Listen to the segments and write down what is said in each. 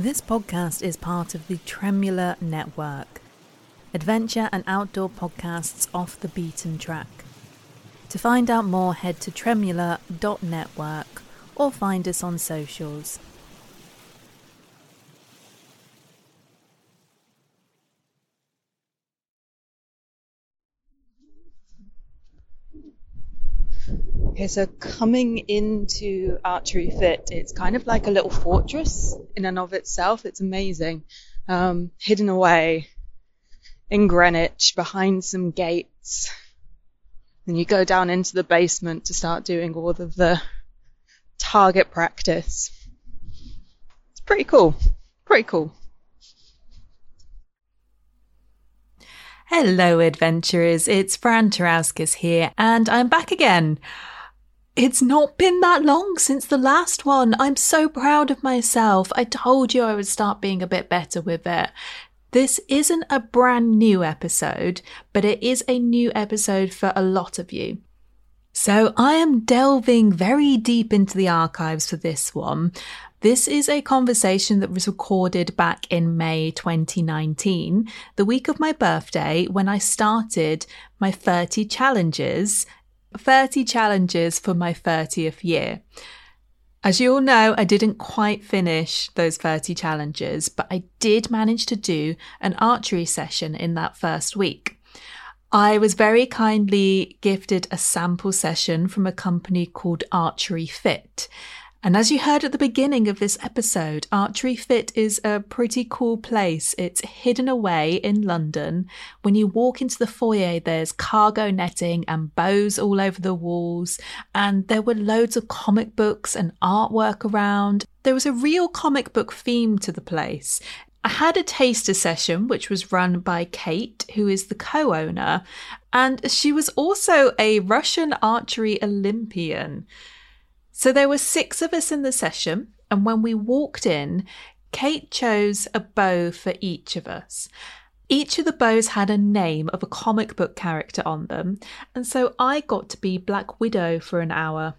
This podcast is part of the Tremula Network, adventure and outdoor podcasts off the beaten track. To find out more, head to tremula.network or find us on socials. Okay, so coming into Archery Fit, it's kind of like a little fortress in and of itself. It's amazing. Um, hidden away in Greenwich behind some gates. And you go down into the basement to start doing all of the target practice. It's pretty cool. Pretty cool. Hello, adventurers. It's Fran Tarauskis here, and I'm back again. It's not been that long since the last one. I'm so proud of myself. I told you I would start being a bit better with it. This isn't a brand new episode, but it is a new episode for a lot of you. So I am delving very deep into the archives for this one. This is a conversation that was recorded back in May 2019, the week of my birthday, when I started my 30 challenges, 30 challenges for my 30th year. As you all know, I didn't quite finish those 30 challenges, but I did manage to do an archery session in that first week. I was very kindly gifted a sample session from a company called Archery Fit. And as you heard at the beginning of this episode, Archery Fit is a pretty cool place. It's hidden away in London. When you walk into the foyer, there's cargo netting and bows all over the walls. And there were loads of comic books and artwork around. There was a real comic book theme to the place. I had a taster session, which was run by Kate, who is the co owner, and she was also a Russian archery Olympian. So there were six of us in the session, and when we walked in, Kate chose a bow for each of us. Each of the bows had a name of a comic book character on them, and so I got to be Black Widow for an hour.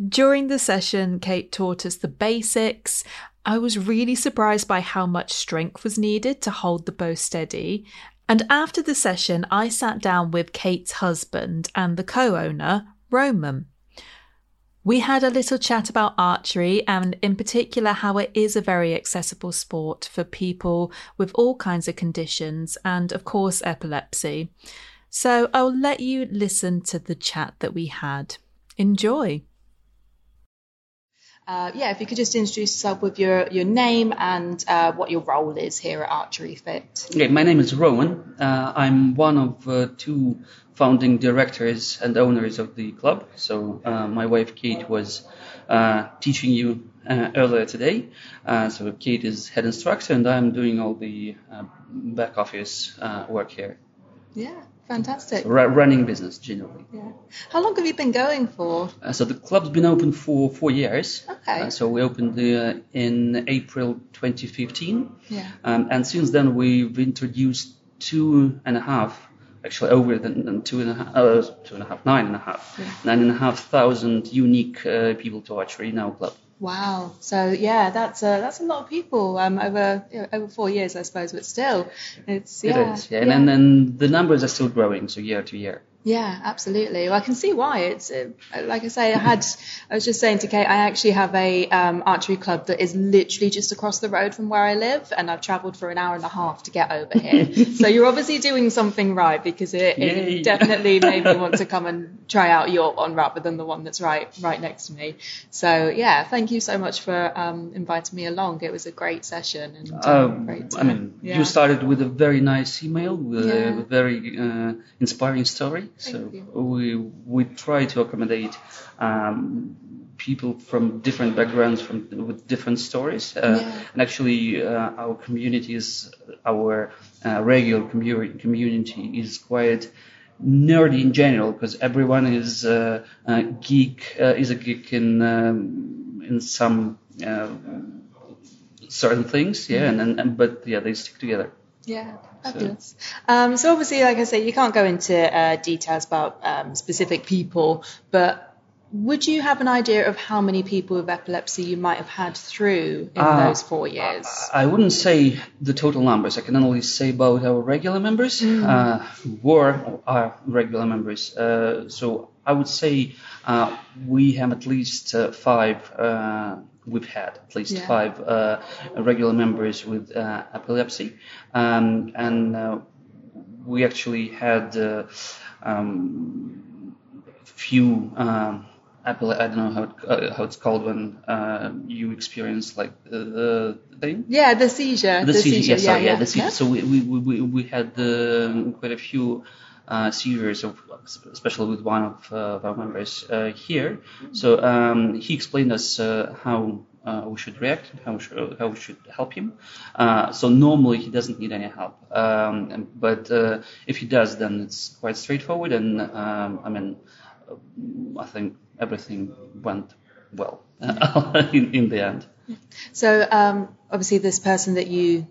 During the session, Kate taught us the basics. I was really surprised by how much strength was needed to hold the bow steady. And after the session, I sat down with Kate's husband and the co owner, Roman. We had a little chat about archery and, in particular, how it is a very accessible sport for people with all kinds of conditions and, of course, epilepsy. So I'll let you listen to the chat that we had. Enjoy. Uh, yeah, if you could just introduce yourself with your, your name and uh, what your role is here at Archery Fit. Okay, my name is Roman. Uh, I'm one of uh, two founding directors and owners of the club. So uh, my wife Kate was uh, teaching you earlier today. so Kate is head instructor, and I'm doing all the back office work here. Yeah, Fantastic. running business generally. Yeah. How long have you been going for? Uh, so the club's been open for four years. Okay. Uh, so we opened uh, in April 2015. Yeah. Um, and since then we've introduced two and a half, actually over than, two and a half, uh, two and a half, nine and a half, yeah. nine and a half thousand unique uh, people to Archery Now Club. Wow. So yeah, that's a, that's a lot of people um, over you know, over four years, I suppose, but still, it's yeah. It is, yeah. yeah. And, then the numbers are still growing, so year to year. Yeah, absolutely. Well, I can see why. It's uh, like I say, I had. I was just saying to Kate, I actually have a um, archery club that is literally just across the road from where I live, and I've travelled for an hour and a half to get over here. so you're obviously doing something right because it, it definitely made me want to come and try out your one rather than the one that's right right next to me. So yeah, thank you so much for um, inviting me along. It was a great session and um, great. I mean, yeah. you started with a very nice email with yeah. a very uh, inspiring story. So we we try to accommodate um, people from different backgrounds, from with different stories. Uh, yeah. And actually, uh, our community is our uh, regular community community is quite nerdy in general because everyone is uh, a geek uh, is a geek in um, in some uh, certain things, yeah. Mm-hmm. And, and but yeah, they stick together. Yeah. Fabulous. So. Um, so obviously, like I say, you can't go into uh, details about um, specific people, but would you have an idea of how many people with epilepsy you might have had through in Uh, those four years? I wouldn't say the total numbers. I can only say about our regular members uh, who were are regular members. Uh, so I would say uh, we have at least uh, five. Uh, we've had at least Yeah. five uh, regular members with uh, epilepsy, um, and uh, we actually had uh, um, few. Um, I don't know how it, uh, how it's called when uh, you experience like the, the thing. yeah, the seizure. The, seizure, yes, yeah, sorry, yeah, yeah. the seizure. So we, we, we, we had um, quite a few uh, seizures, of, especially with one of, uh, of our members uh, here. So um, he explained us uh, how uh, we should react, how we should, how we should help him. Uh, so normally he doesn't need any help, um, but uh, if he does, then it's quite straightforward. And um, I mean, I think everything went well in, in the end. So um, obviously, this person that you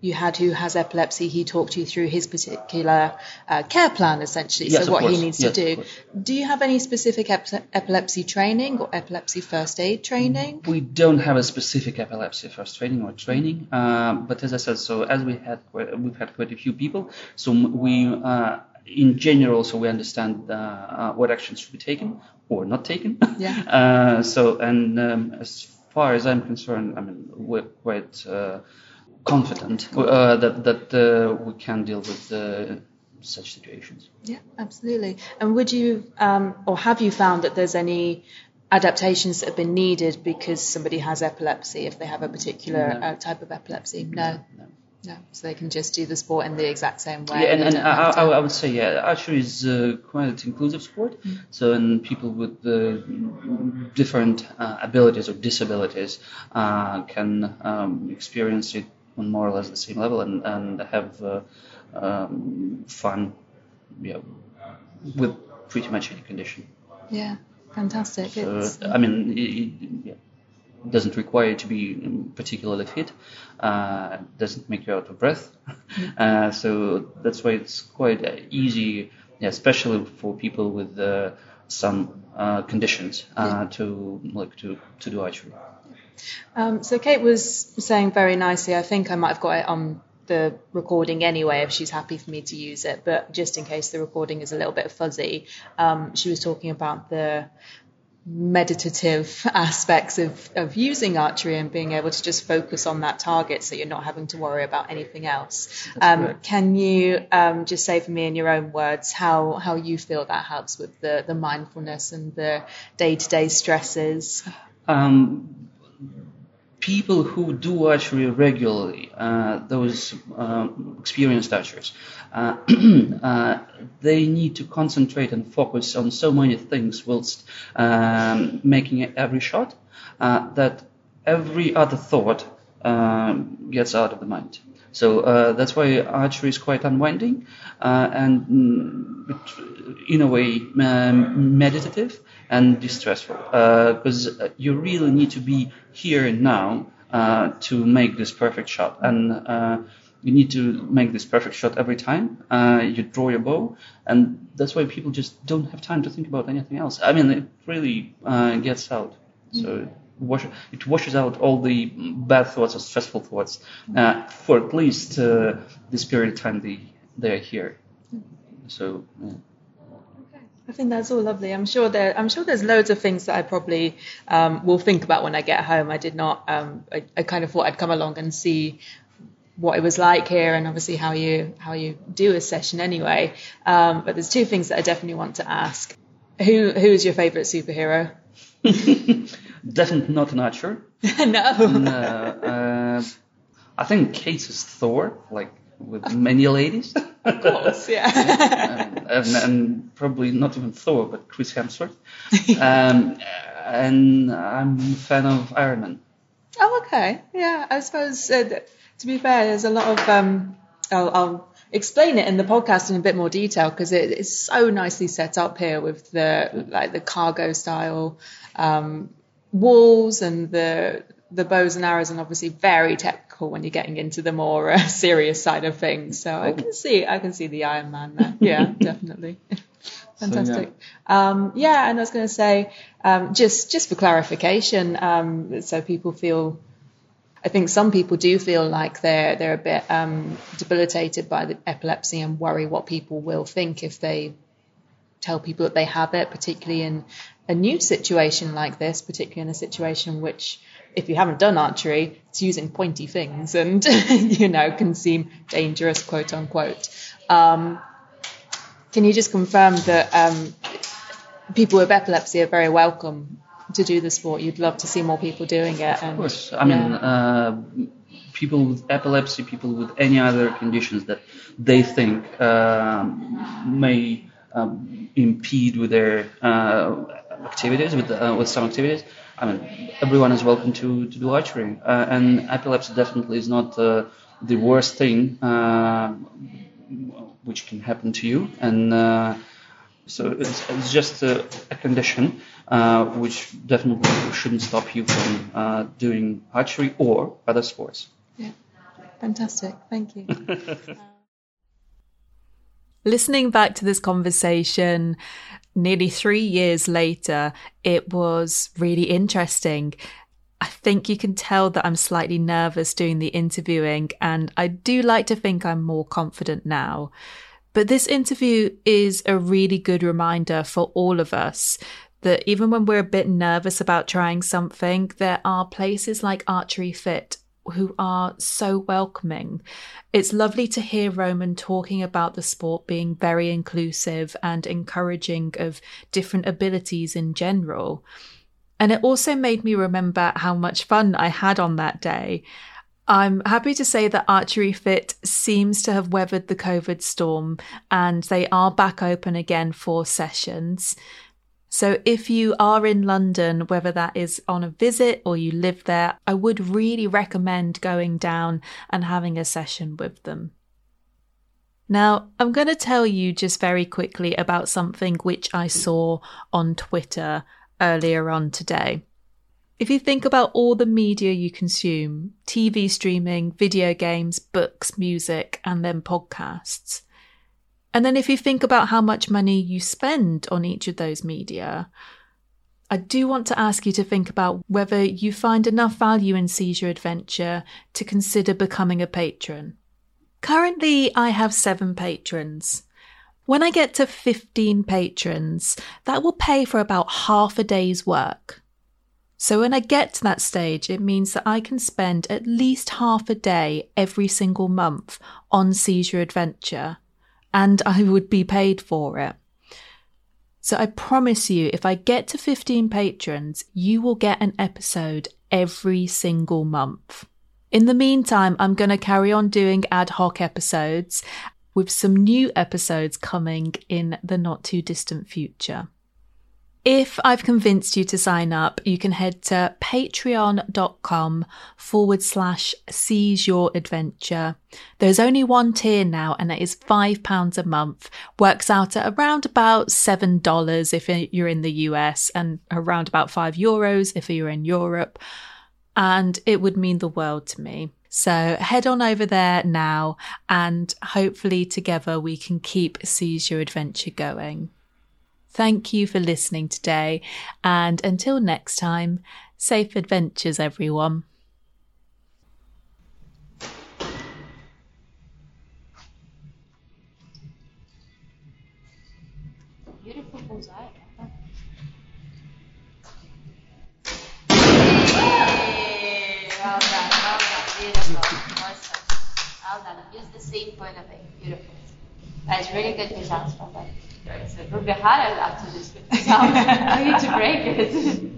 you had who has epilepsy, he talked you through his particular uh, care plan, essentially. Yes, so what course. he needs Yes, to do. Do you have any specific ep- epilepsy training or epilepsy first aid training? We don't have a specific epilepsy first training or training, um, but as I said, so as we had we've had quite a few people, so we uh, in general, so we understand uh, uh, what actions should be taken or not taken. Yeah. uh, so and um, as far as I'm concerned, I mean we're quite uh, confident uh, that that uh, we can deal with uh, such situations. Yeah, absolutely. And would you, um, or have you found that there's any adaptations that have been needed because somebody has epilepsy, if they have a particular No. uh, type of epilepsy? No, No. no. So they can just do the sport in the exact same way. Yeah, and, and I, I, I would say, yeah, archery is uh, quite an inclusive sport. So, and people with uh, different uh, abilities or disabilities uh, can um, experience it on more or less the same level and, and have uh, um, fun yeah, with pretty much any condition. yeah, fantastic. So, I mean, it, it, doesn't require you to be particularly fit. Uh, it doesn't make you out of breath. Uh, so that's why it's quite uh, easy, yeah, especially for people with uh, some uh, conditions, uh, to like to to do archery. Um, so Kate was saying very nicely. I think I might have got it on the recording anyway, if she's happy for me to use it. But just in case the recording is a little bit fuzzy, um, she was talking about the meditative aspects of, of using archery and being able to just focus on that target so you're not having to worry about anything else. Um, can you um, just say for me in your own words how, how you feel that helps with the, the mindfulness and the day to day stresses? Um, people who do archery regularly, uh, those um, experienced archers, uh, uh, they need to concentrate and focus on so many things whilst um, making every shot uh, that every other thought um, gets out of the mind. So uh, that's why archery is quite unwinding uh, and mm, in a way um, meditative and distressful because uh, you really need to be here and now uh, to make this perfect shot. And uh, you need to make this perfect shot every time uh, you draw your bow and that's why people just don't have time to think about anything else. I mean it really uh, gets out. So wash, it washes out all the bad thoughts or stressful thoughts uh, for at least uh, this period of time they, they are here so yeah. I think that's all lovely. I'm sure there. I'm sure there's loads of things that I probably um, will think about when I get home. I did not. Um, I, I kind of thought I'd come along and see what it was like here, and obviously how you how you do a session anyway. Um, but there's two things that I definitely want to ask. Who who is your favourite superhero? definitely not an archer no. No, uh, I think Kate is Thor, like with many ladies. Of course, yeah. and, and probably not even Thor, but Chris Hemsworth. Um, and I'm a fan of Iron Man. Oh, okay. Yeah, I suppose uh, to be fair, there's a lot of. Um, I'll, I'll explain it in the podcast in a bit more detail because it is so nicely set up here with the like the cargo style um, walls and the the bows and arrows, and obviously very technical when you're getting into the more uh, serious side of things. So I can see I can see the Iron Man there. Yeah, definitely. Fantastic. So, yeah. Um, yeah. and I was going to say, um, just just for clarification, um, so people feel I think some people do feel like they're they're a bit um, debilitated by the epilepsy and worry what people will think if they tell people that they have it, particularly in a new situation like this, particularly in a situation which, if you haven't done archery, it's using pointy things and you know can seem dangerous, quote unquote. Um, can you just confirm that um, people with epilepsy are very welcome to do the sport. You'd love to see more people doing it. And, of course, I mean, uh, people with epilepsy, people with any other conditions that they think uh, may um, impede with their uh, activities, with uh, with some activities. I mean, everyone is welcome to, to do archery, uh, and epilepsy definitely is not uh, the worst thing which can happen to you, and so it's, it's just a, a condition uh, which definitely shouldn't stop you from uh, doing archery or other sports. Yeah, fantastic. Thank you. Listening back to this conversation nearly three years later, it was really interesting. I think you can tell that I'm slightly nervous doing the interviewing, and I do like to think I'm more confident now. But this interview is a really good reminder for all of us that even when we're a bit nervous about trying something, there are places like Archery Fit who are so welcoming. It's lovely to hear Roman talking about the sport being very inclusive and encouraging of different abilities in general. And it also made me remember how much fun I had on that day. I'm happy to say that Archery Fit seems to have weathered the COVID storm and they are back open again for sessions. So if you are in London, whether that is on a visit or you live there, I would really recommend going down and having a session with them. Now, I'm going to tell you just very quickly about something which I saw on Twitter earlier on today. If you think about all the media you consume TV streaming, video games, books, music, and then podcasts. And then if you think about how much money you spend on each of those media, I do want to ask you to think about whether you find enough value in Seize Your Adventure to consider becoming a patron. Currently, I have seven patrons. When I get to 15 patrons, that will pay for about half a day's work. So when I get to that stage, it means that I can spend at least half a day every single month on Seize Your Adventure, and I would be paid for it. So I promise you, if I get to 15 patrons, you will get an episode every single month. In the meantime, I'm going to carry on doing ad hoc episodes with some new episodes coming in the not too distant future. If I've convinced you to sign up, you can head to patreon.com forward slash seize your adventure. There's only one tier now and it is £5 a month. Works out at around about $7 if you're in the US and around about 5 euros if you're in Europe. And it would mean the world to me. So head on over there now and hopefully together we can keep Seize Your Adventure going. Thank you for listening today, and until next time, safe adventures, everyone. Beautiful bullseye. Well done, well done, beautiful, awesome. Well done, use the same point of view, beautiful. That's really good results from that. It would be hard after this sound. I need to break it.